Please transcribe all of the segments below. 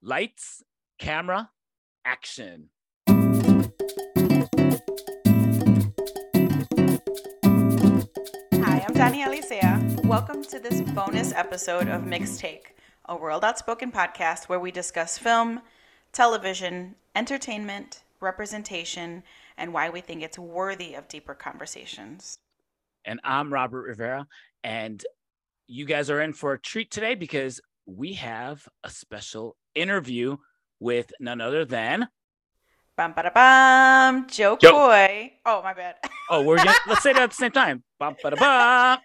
Lights, camera, action. Hi, I'm Danny Alicea. Welcome to this bonus episode of Mixed Take, a World Outspoken podcast where we discuss film, television, entertainment, representation, and why we think it's worthy of deeper conversations. And I'm Robert Rivera. And you guys are in for a treat today because we have a special interview with none other than Bum ba da bum, Joe, Joe. Koy. Oh, my bad. oh we're gonna let's say that at the same time. Bum, ba, da, bum.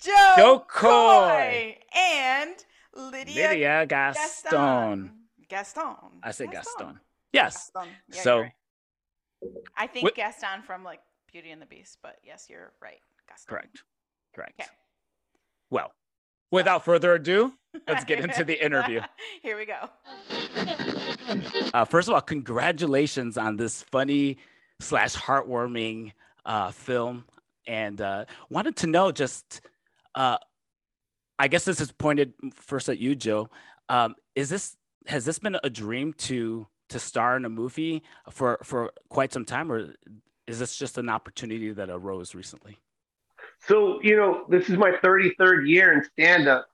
Joe, Jo Koy. And Lydia, Lydia Gaston. Gaston. Gaston. I say Gaston. Yes. Gaston. Yeah, So- right. I think What- Gaston from like Beauty and the Beast, but yes, you're right. Gaston. Correct. Correct. Okay. Well, without further ado, let's get into the interview. Here we go. Uh, first of all, congratulations on this funny slash heartwarming uh, film, and uh, wanted to know just, uh, I guess this is pointed first at you, Joe. Um, is this has this been a dream to to star in a movie for for quite some time, or is this just an opportunity that arose recently? So, you know, this is my 33rd year in stand up.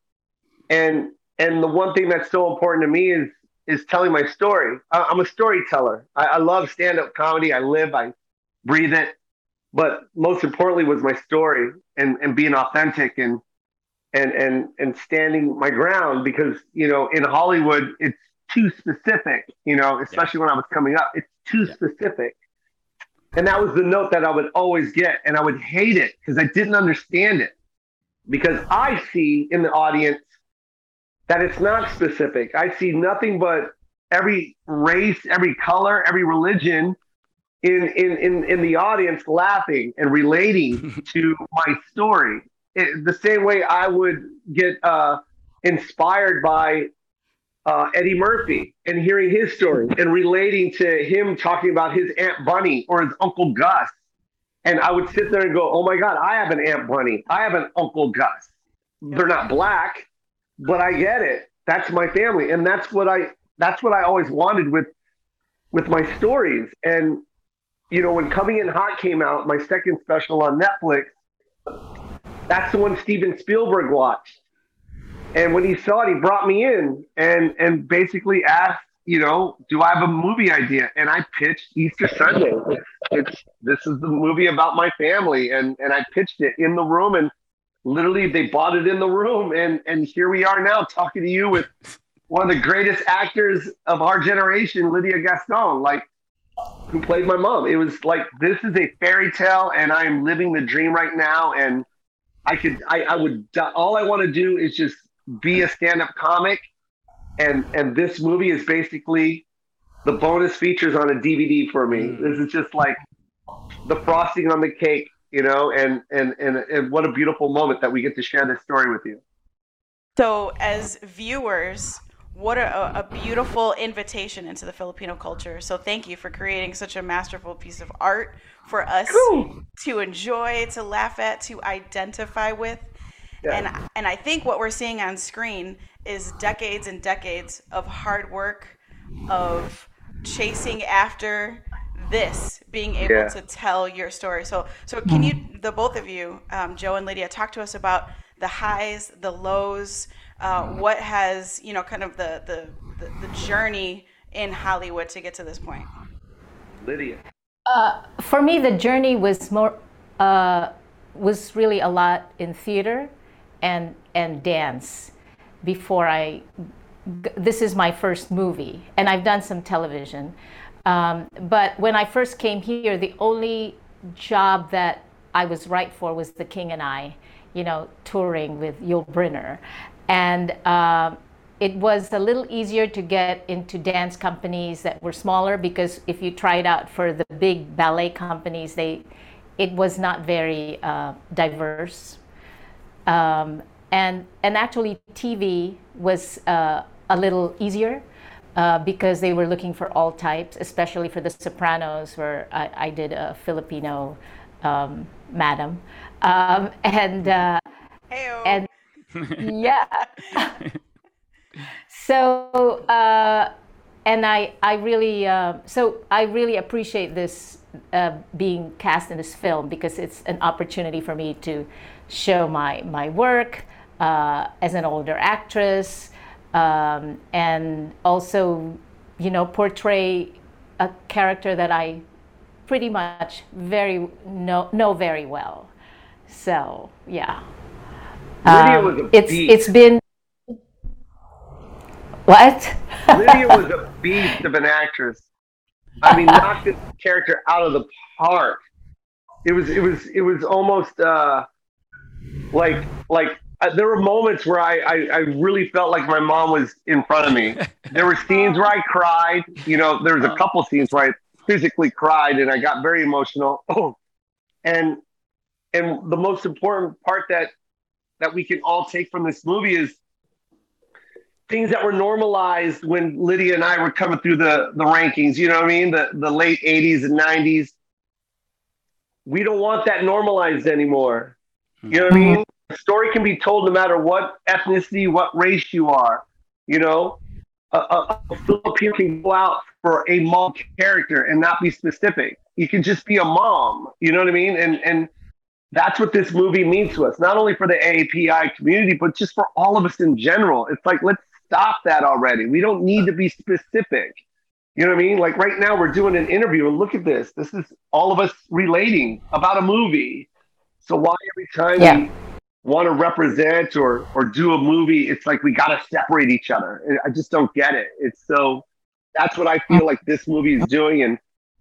And and the one thing that's so important to me is is telling my story. I, I'm a storyteller. I, I love stand up comedy. I live, I breathe it. But most importantly was my story and, and being authentic and and and and standing my ground because, you know, in Hollywood it's too specific, you know, especially when I was coming up. It's too Yeah. specific. And that was the note that I would always get. And I would hate it because I didn't understand it. Because I see in the audience that it's not specific. I see nothing but every race, every color, every religion in, in, in, in the audience laughing and relating to my story. It, the same way I would get uh, inspired by uh, Eddie Murphy and hearing his story and relating to him talking about his Aunt Bunny or his Uncle Gus. And I would sit there and go, oh my God, I have an Aunt Bunny. I have an Uncle Gus. They're not black, but I get it. That's my family. And that's what I that's what I always wanted with with my stories. And you know, when Coming in Hot came out, my second special on Netflix, that's the one Steven Spielberg watched. And when he saw it, he brought me in and and basically asked, you know, do I have a movie idea? And I pitched Easter Sunday. It's, this is the movie about my family, and and I pitched it in the room, and literally they bought it in the room, and and here we are now talking to you with one of the greatest actors of our generation, Lydia Gaston, like who played my mom. It was like this is a fairy tale, and I am living the dream right now, and I could I, I would all I want to do is just be a stand-up comic and and this movie is basically the bonus features on a DVD for me. Mm. This is just like the frosting on the cake, you know, and and and and what a beautiful moment that we get to share this story with you. So, as viewers, what a, a beautiful invitation into the Filipino culture. So, thank you for creating such a masterful piece of art for us Cool. to enjoy, to laugh at, to identify with. Yeah. And, and I think what we're seeing on screen is decades and decades of hard work, of chasing after this, being able Yeah. to tell your story. So, so can you, the both of you, um, Joe and Lydia, talk to us about the highs, the lows, uh, what has you know, kind of the, the the the journey in Hollywood to get to this point. Lydia. Uh, for me, the journey was more uh, was really a lot in theater and and dance. Before I. this is my first movie, and I've done some television. Um, but when I first came here, the only job that I was right for was The King and I, you know, touring with Yul Brynner, and. um it was a little easier to get into dance companies that were smaller because if you tried out for the big ballet companies, they it was not very uh, diverse. Um, and and actually, TV was uh, a little easier uh, because they were looking for all types, especially for The Sopranos, where I, I did a Filipino um, madam, um, and uh, and yeah. so uh, and I, I really, uh, so I really appreciate this uh, being cast in this film because it's an opportunity for me to show my my work uh, as an older actress, um, and also, you know, portray a character that I pretty much very know know very well. So yeah, Lydia um, was a it's beast. it's been what? Lydia was a beast of an actress. I mean, knocked this character out of the park. It was, it was, it was almost uh, like, like uh, there were moments where I, I, I, really felt like my mom was in front of me. There were scenes where I cried. You know, there was a couple scenes where I physically cried and I got very emotional. Oh, and and the most important part that that we can all take from this movie is things that were normalized when Lydia and I were coming through the the rankings. You know what I mean? The the late '80s and '90s. We don't want that normalized anymore. You know what I mm-hmm. mean? A story can be told no matter what ethnicity, what race you are. You know, a, a, a Filipino can go out for a mom character and not be specific. You can just be a mom. You know what I mean? And and that's what this movie means to us, not only for the AAPI community, but just for all of us in general. It's like let's stop that already. We don't need to be specific. You know what I mean? Like right now, we're doing an interview, and look at this. This is all of us relating about a movie. So why every time yeah. we want to represent or or do a movie, it's like we got to separate each other. I just don't get it. It's so that's what I feel like this movie is doing. And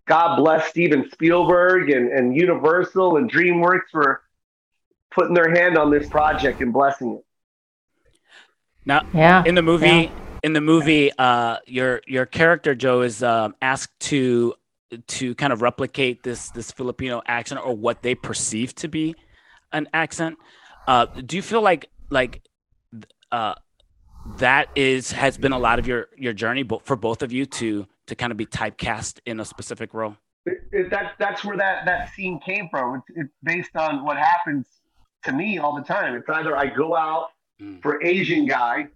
God bless Steven Spielberg and, and Universal and DreamWorks for putting their hand on this project and blessing it. Now, yeah, in the movie, yeah. in the movie, uh, your your character Joe is um, asked to to kind of replicate this this Filipino accent or what they perceive to be an accent. Uh, do you feel like like uh, that is has been a lot of your your journey, but for both of you to to kind of be typecast in a specific role? It, it, that that's where that that scene came from. It's, it's based on what happens to me all the time. It's either I go out mm. for Asian guy,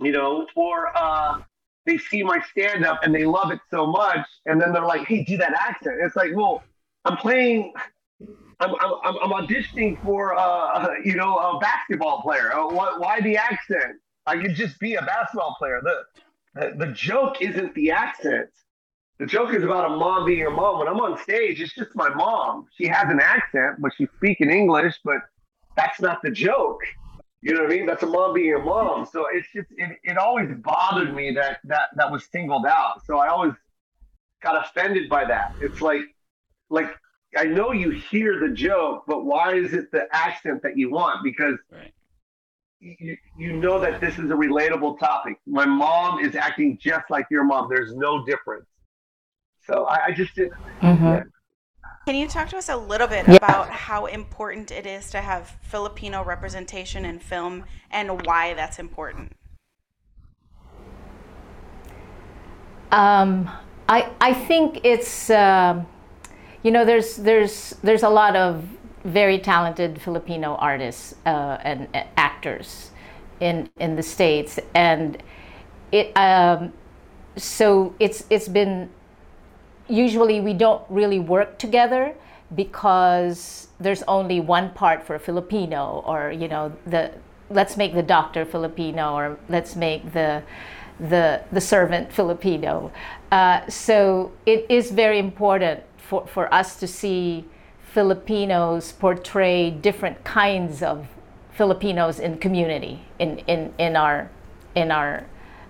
you know, or uh, they see my stand up and they love it so much, and then they're like, "Hey, do that accent." It's like, well, I'm playing. I'm, I'm, I'm auditioning for, uh, you know, a basketball player. Uh, why, why the accent? I could just be a basketball player. The, the, the joke isn't the accent. The joke is about a mom being a mom. When I'm on stage, it's just my mom. She has an accent, but she's speaking English, but that's not the joke. You know what I mean? That's a mom being a mom. So it's just it, it always bothered me that that that was singled out. So I always got offended by that. It's like like I know you hear the joke, but why is it the accent that you want? Because right. you, you know that this is a relatable topic. My mom is acting just like your mom. There's no difference. So I, I just didn't. Mm-hmm. Can you talk to us a little bit yeah. about how important it is to have Filipino representation in film and why that's important? Um, I I think it's uh, you know there's there's there's a lot of very talented Filipino artists uh, and uh, actors in in the states, and it um, so it's it's been usually we don't really work together because there's only one part for a Filipino or you know the let's make the doctor Filipino or let's make the the the servant Filipino. Uh, so it is very important for, for us to see Filipinos portray different kinds of Filipinos in community in, in, in our in our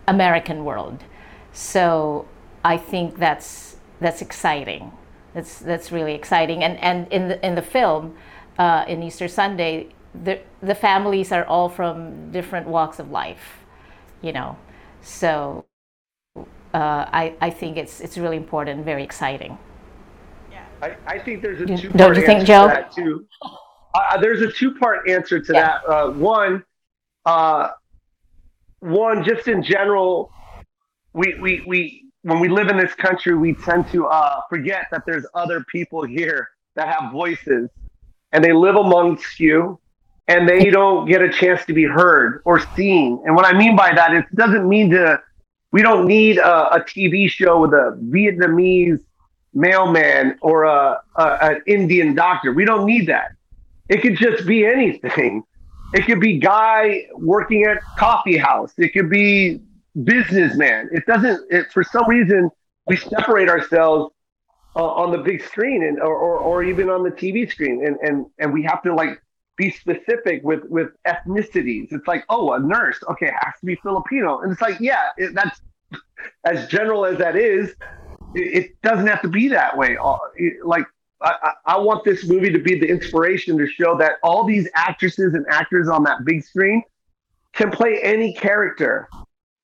American world. So I think that's that's exciting. That's that's really exciting. And and in the in the film, uh, in Easter Sunday, the the families are all from different walks of life, you know. So uh, I I think it's it's really important, very exciting. Yeah, I, I think there's a two. Don't you think, Joe? To too. Uh, there's a two part answer to yeah. that. Uh, one, uh, one just in general, we we we when we live in this country, we tend to uh, forget that there's other people here that have voices and they live amongst you and they don't get a chance to be heard or seen. And what I mean by that is it doesn't mean to We don't need a, a TV show with a Vietnamese mailman or a, a, an Indian doctor. We don't need that. It could just be anything. It could be guy working at coffee house. It could be businessman. It doesn't. It, for some reason, we separate ourselves uh, on the big screen and or, or, or even on the TV screen, and and and we have to like be specific with with ethnicities. It's like, oh, a nurse, okay, it has to be Filipino, and it's like, yeah, it, that's as general as that is. It, it doesn't have to be that way. Uh, like, I, I want this movie to be the inspiration to show that all these actresses and actors on that big screen can play any character.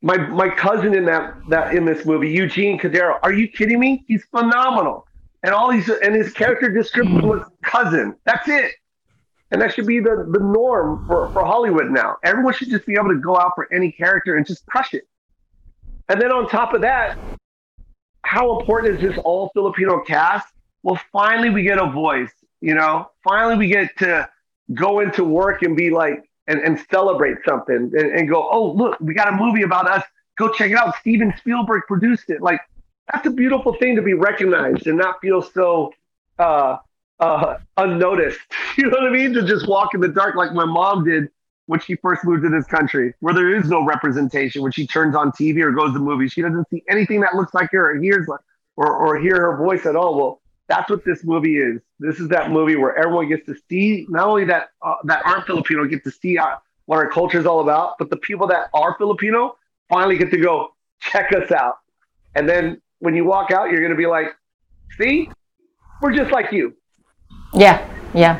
My my cousin in that that in this movie, Eugene Cordero. Are you kidding me? He's phenomenal. And all these and his character description hmm. was cousin. That's it. And that should be the, the norm for, for Hollywood now. Everyone should just be able to go out for any character and just crush it. And then on top of that, how important is this all Filipino cast? Well, finally we get a voice, you know, finally we get to go into work and be like, and, and celebrate something and, and go, oh, look, we got a movie about us. Go check it out. Steven Spielberg produced it. Like, that's a beautiful thing to be recognized and not feel so uh, uh, unnoticed. You know what I mean? To just walk in the dark like my mom did when she first moved to this country, where there is no representation. When she turns on TV or goes to movies, she doesn't see anything that looks like her or hears or, or hear her voice at all. Well, that's what this movie is. This is that movie where everyone gets to see not only that uh, that aren't Filipino get to see uh, what our culture is all about, but the people that are Filipino finally get to go check us out. And then when you walk out, you're going to be like, "See, we're just like you." Yeah, yeah,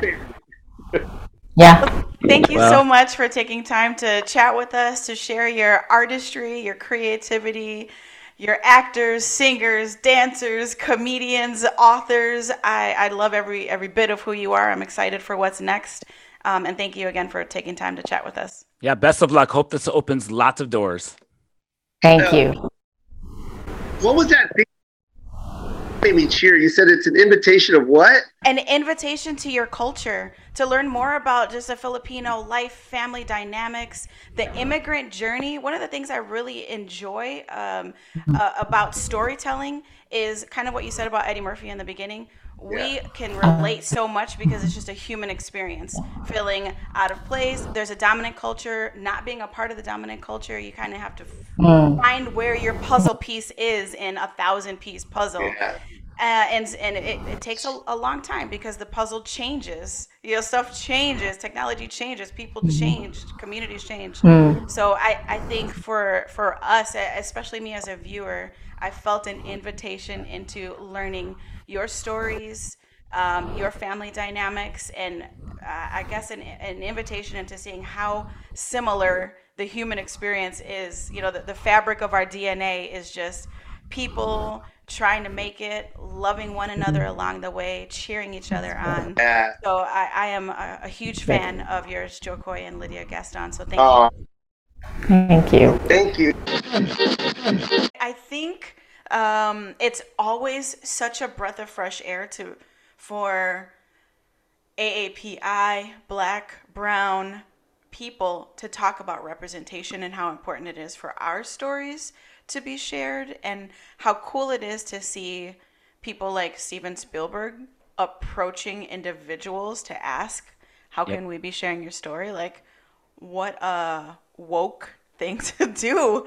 yeah. Thank you well, so much for taking time to chat with us, to share your artistry, your creativity, your actors, singers, dancers, comedians, authors. I, I love every every bit of who you are. I'm excited for what's next. Um, and thank you again for taking time to chat with us. Yeah, best of luck. Hope this opens lots of doors. Thank you. What was that thing made me cheer. You said it's an invitation of what? An invitation to your culture to learn more about just a Filipino life, family dynamics, the immigrant journey. One of the things I really enjoy um, uh, about storytelling is kind of what you said about Eddie Murphy in the beginning. We yeah. can relate so much because it's just a human experience. Feeling out of place. There's a dominant culture. Not being a part of the dominant culture, you kind of have to mm. find where your puzzle piece is in a thousand piece puzzle. Yeah. Uh, and and it, it takes a, a, long time because the puzzle changes. You know, stuff changes, technology changes, people mm-hmm. change, communities change. Mm. So I, I think for for us, especially me as a viewer, I felt an invitation into learning your stories, um, your family dynamics, and uh, I guess an, an invitation into seeing how similar the human experience is. You know, the, the fabric of our DNA is just people trying to make it, loving one another along the way, cheering each other on. Yeah. So I, I am a, a, huge fan of yours, Jo Koy and Lydia Gaston. So thank oh. you. Thank you. Thank you. I think um, it's always such a breath of fresh air to for AAPI, Black, Brown people to talk about representation and how important it is for our stories to be shared and how cool it is to see people like Steven Spielberg approaching individuals to ask, how yep. can we be sharing your story? Like, what a woke thing to do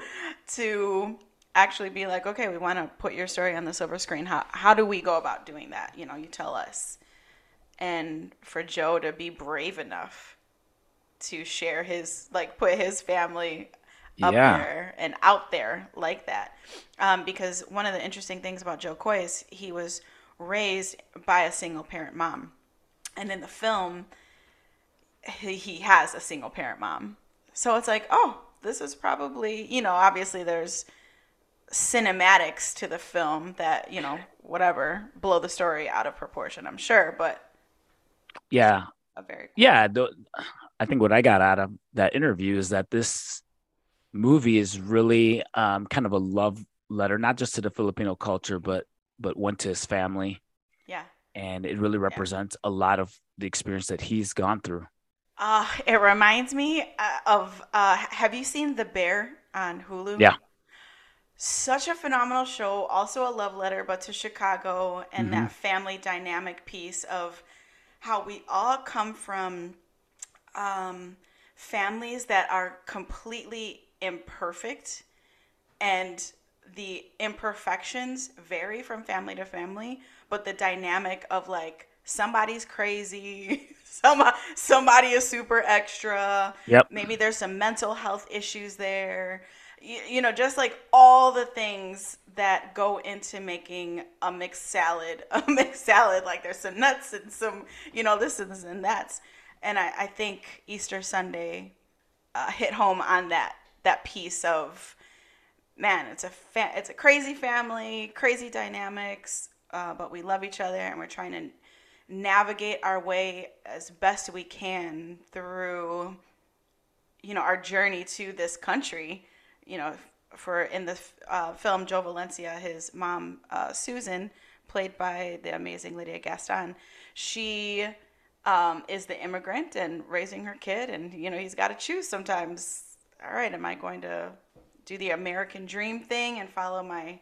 to actually be like, okay, we want to put your story on the silver screen. How, how do we go about doing that? You know, you tell us. And for Joe to be brave enough to share his, like, put his family up yeah. there and out there like that. Um, because one of the interesting things about Jo Koy is he was raised by a single parent mom. And in the film, he, he has a single parent mom. So it's like, oh, this is probably, you know, obviously there's cinematics to the film that, you know, whatever, blow the story out of proportion, I'm sure. But yeah. very. Yeah. The, I think what I got out of that interview is that this movie is really um, kind of a love letter, not just to the Filipino culture, but but one to his family. Yeah. And it really represents yeah. a lot of the experience that he's gone through. Uh, it reminds me uh, of uh, have you seen The Bear on Hulu? Yeah. Such a phenomenal show. Also a love letter, but to Chicago and that family dynamic piece of how we all come from um, families that are completely imperfect and the imperfections vary from family to family, but the dynamic of like somebody's crazy, some somebody is super extra. Yep. Maybe there's some mental health issues there. You, you know, just like all the things that go into making a mixed salad, a mixed salad. Like there's some nuts and some, you know, this and this and that's. And I, I think Easter Sunday uh, hit home on that that piece of man, it's a fa- it's a crazy family, crazy dynamics, uh, but we love each other and we're trying to navigate our way as best we can through you know our journey to this country. You know, for in the uh, film Joe Valencia, his mom uh, Susan, played by the amazing Lydia Gaston, she um, is the immigrant and raising her kid, and you know he's got to choose sometimes. All right, am I going to do the American dream thing and follow my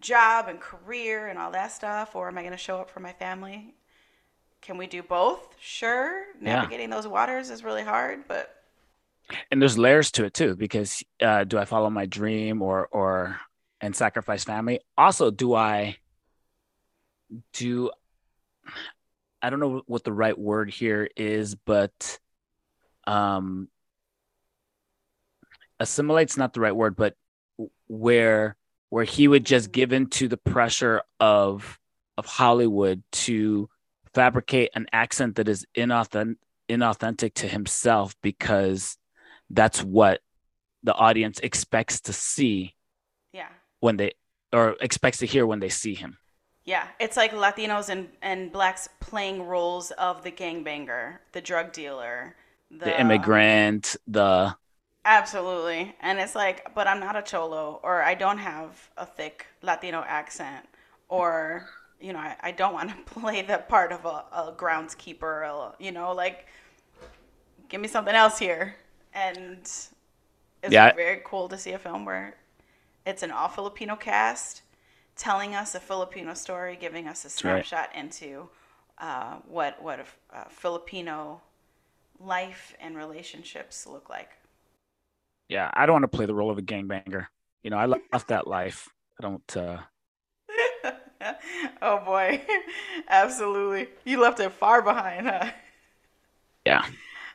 job and career and all that stuff, or am I going to show up for my family? Can we do both? Sure. Yeah. Navigating those waters is really hard, but and there's layers to it too because uh, do i follow my dream or or and sacrifice family? Also do i do i don't know what the right word here is but um assimilate's not the right word but where where he would just give into the pressure of of hollywood to fabricate an accent that is inauthentic inauthentic to himself because that's what the audience expects to see yeah. when they or expects to hear when they see him. Yeah, it's like Latinos and, and blacks playing roles of the gangbanger, the drug dealer, the, The immigrant, the Absolutely. And it's like, but I'm not a cholo, or I don't have a thick Latino accent, or, you know, I, I don't want to play the part of a, a groundskeeper, or, you know, like, give me something else here. And it's Yeah. very cool to see a film where it's an all Filipino cast telling us a Filipino story, giving us a right. snapshot into uh, what, what a, a Filipino life and relationships look like. yeah, I don't want to play the role of a gangbanger. You know, I left that life. I don't uh oh boy, absolutely. You left it far behind, huh? yeah.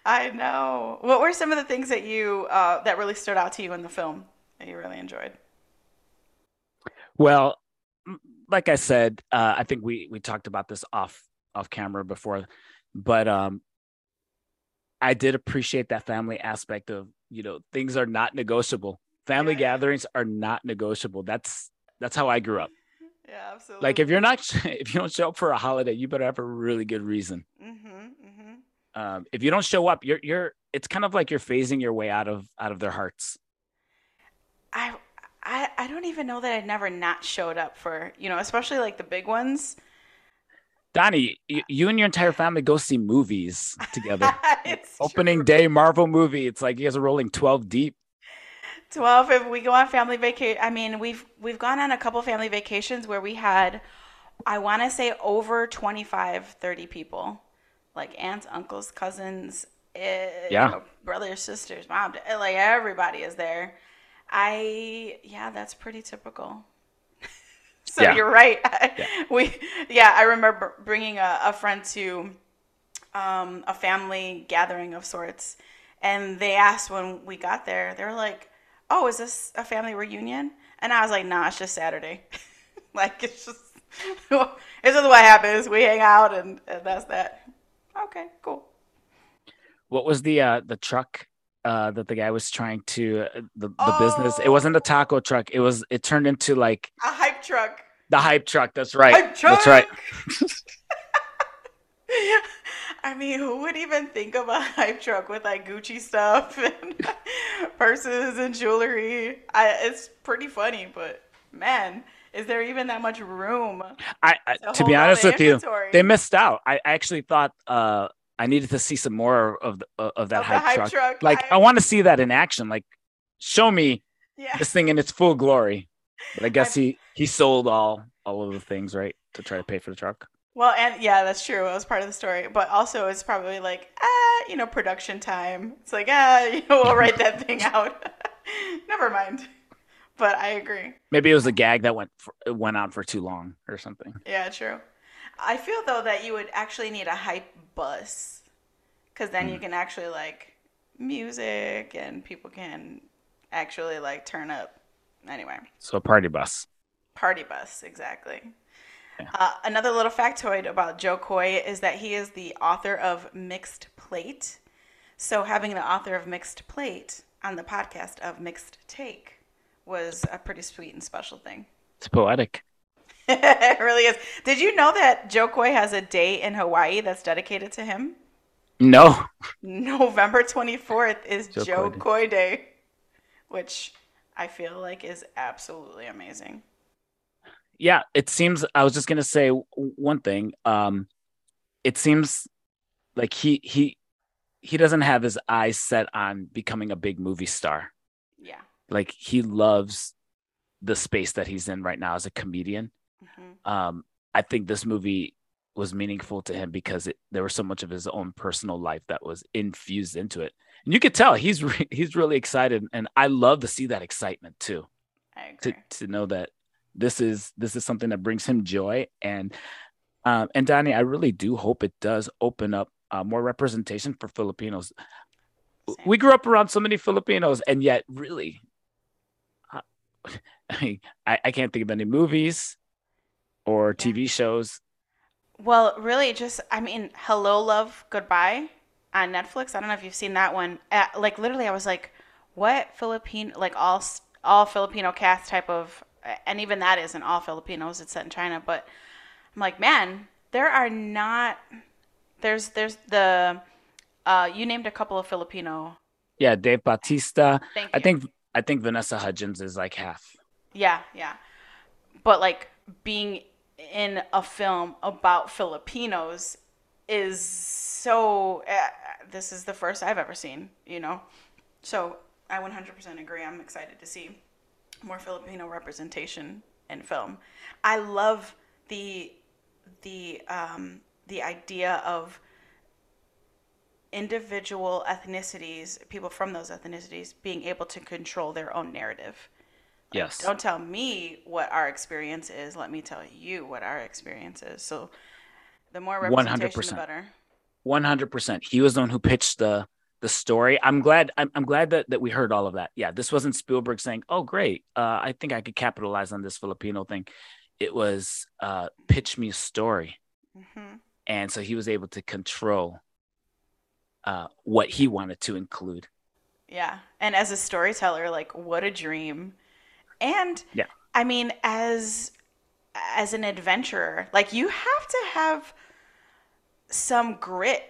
I know. What were some of the things that you uh, that really stood out to you in the film that you really enjoyed? Well, like I said, uh, I think we we talked about this off off camera before, but um, I did appreciate that family aspect of you know things are not negotiable. Family Yeah. gatherings are not negotiable. That's that's how I grew up. Yeah, absolutely. Like if you're not if you don't show up for a holiday, you better have a really good reason. mm-hmm, mm-hmm. Um, if you don't show up, you're you're it's kind of like you're phasing your way out of out of their hearts. I, I I don't even know that I'd never not showed up for you know, especially like the big ones. Donnie, you, you and your entire family go see movies together. it's Opening true. day Marvel movie. It's like you guys are rolling 12 deep. 12 if we go on family vacation i mean we've we've gone on a couple family vacations where we had i want to say over 25 30 people like aunts uncles cousins eh, you Yeah. know, brothers sisters mom dad, like everybody is there i yeah that's pretty typical so Yeah. you're right we yeah i remember bringing a, a friend to um, a family gathering of sorts. And they asked when we got there, they were like, Oh, is this a family reunion? And I was like, Nah, it's just Saturday. like, it's just, it's just what happens. We hang out and, and that's that. Okay, cool. What was the uh the truck uh that the guy was trying to uh, the the business? It wasn't a taco truck. It was it turned into like A hype truck. the hype truck. That's right. Hype truck. That's right. I mean, who would even think of a hype truck with like Gucci stuff and purses and jewelry? I, it's pretty funny, but man, is there even that much room? I, I To to be honest with you, they missed out. I I actually thought uh I needed to see some more of the, uh, of that Of hype, hype truck. truck. Like I- I want to see that in action. Like show me Yeah. this thing in its full glory. But I guess he he sold all all of the things right to try to pay for the truck. Well, and yeah, that's true. It was part of the story, but also it's probably like ah, you know, production time. It's like ah, you know, we'll write that thing out. Never mind. But I agree. Maybe it was a gag that went for, went on for too long or something. Yeah, true. I feel though that you would actually need a hype bus, because then you can actually like music and people can actually like turn up. Anyway, So a party bus. party bus exactly. Yeah. Uh, another little factoid about Jo Koy is that he is the author of Mixed Plate. So having the author of Mixed Plate on the podcast of Mixed Take was a pretty sweet and special thing. It's poetic. it really is. Did you know that Jo Koy has a day in Hawaii that's dedicated to him? No. November 24th is Jo Koy, Day. Day, which I feel like is absolutely amazing. Yeah, it seems I was just going to say one thing. Um it seems like he he he doesn't have his eyes set on becoming a big movie star. Like he loves the space that he's in right now as a comedian. hmm um, I think this movie was meaningful to him because it, there was so much of his own personal life that was infused into it, and you could tell he's re- he's really excited, and I love to see that excitement too. To to know that this is this is something that brings him joy, and um, and Donnie, I really do hope it does open up uh, more representation for Filipinos. Same. We grew up around so many Filipinos, and yet really, I I, I can't think of any movies or TV shows Well, really, just I mean, Hello, Love, Goodbye on Netflix. I don't know if you've seen that one. Uh, like literally, I was like, what Filipino? Like all all Filipino cast type of, and even that isn't all Filipinos. It's set in China, but I'm like, man, there are not. There's there's the, uh, you named a couple of Filipino. Yeah, Dave Bautista. Thank I think I think Vanessa Hudgens is like half. Yeah, yeah. But like being in a film about Filipinos is so. Uh, this is the first I've ever seen, you know? So I 100% agree. I'm excited to see more Filipino representation in film. I love the the um, the idea of individual ethnicities, people from those ethnicities, being able to control their own narrative. Like, Yes. Don't tell me what our experience is. Let me tell you what our experience is. So the more representation, 100%. the better. One hundred percent. He was the one who pitched the the story. I'm glad. I'm, I'm glad that that we heard all of that. Yeah, this wasn't Spielberg saying, "Oh, great, uh, I think I could capitalize on this Filipino thing." It was uh, pitch me a story, hmm and so he was able to control uh, what he wanted to include. Yeah. And as a storyteller, like what a dream. And Yeah. I mean, as as an adventurer, like you have to have some grit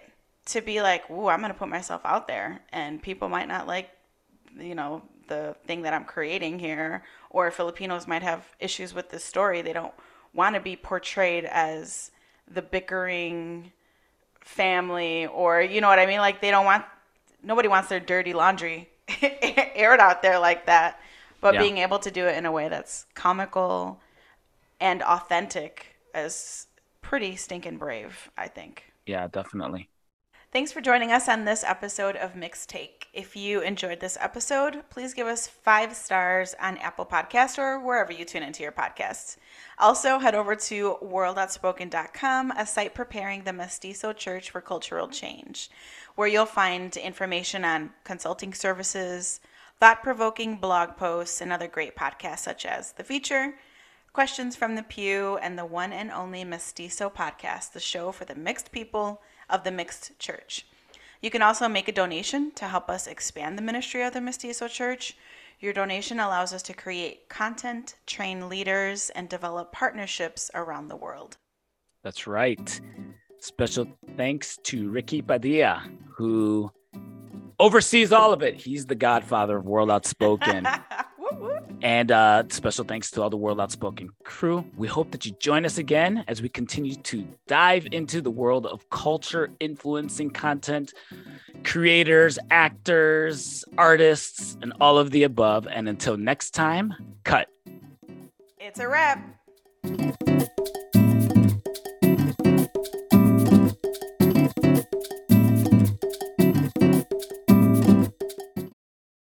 to be like, "Ooh, I'm going to put myself out there and people might not like you know, the thing that I'm creating here or Filipinos might have issues with this story. They don't want to be portrayed as the bickering family or you know what I mean? Like they don't want nobody wants their dirty laundry aired out there like that. But Yeah. being able to do it in a way that's comical and authentic is pretty stinking brave, I think. Yeah, definitely. Thanks for joining us on this episode of Mixed Take. If you enjoyed this episode, please give us five stars on Apple Podcast or wherever you tune into your podcasts. Also, head over to world.spoken.com, a site preparing the Mestizo Church for cultural change, where you'll find information on consulting services, thought provoking blog posts, and other great podcasts such as The Feature, Questions from the Pew, and the one and only Mestizo Podcast, the show for the mixed people of the mixed church. You can also make a donation to help us expand the ministry of the Mestizo Church. Your donation allows us to create content, train leaders, and develop partnerships around the world. That's right. Special thanks to Ricky Padilla, who oversees all of it. He's the godfather of World Outspoken. And uh, special thanks to all the World Outspoken crew. We hope that you join us again as we continue to dive into the world of culture influencing content, creators, actors, artists, and all of the above. And until next time, cut. It's a wrap.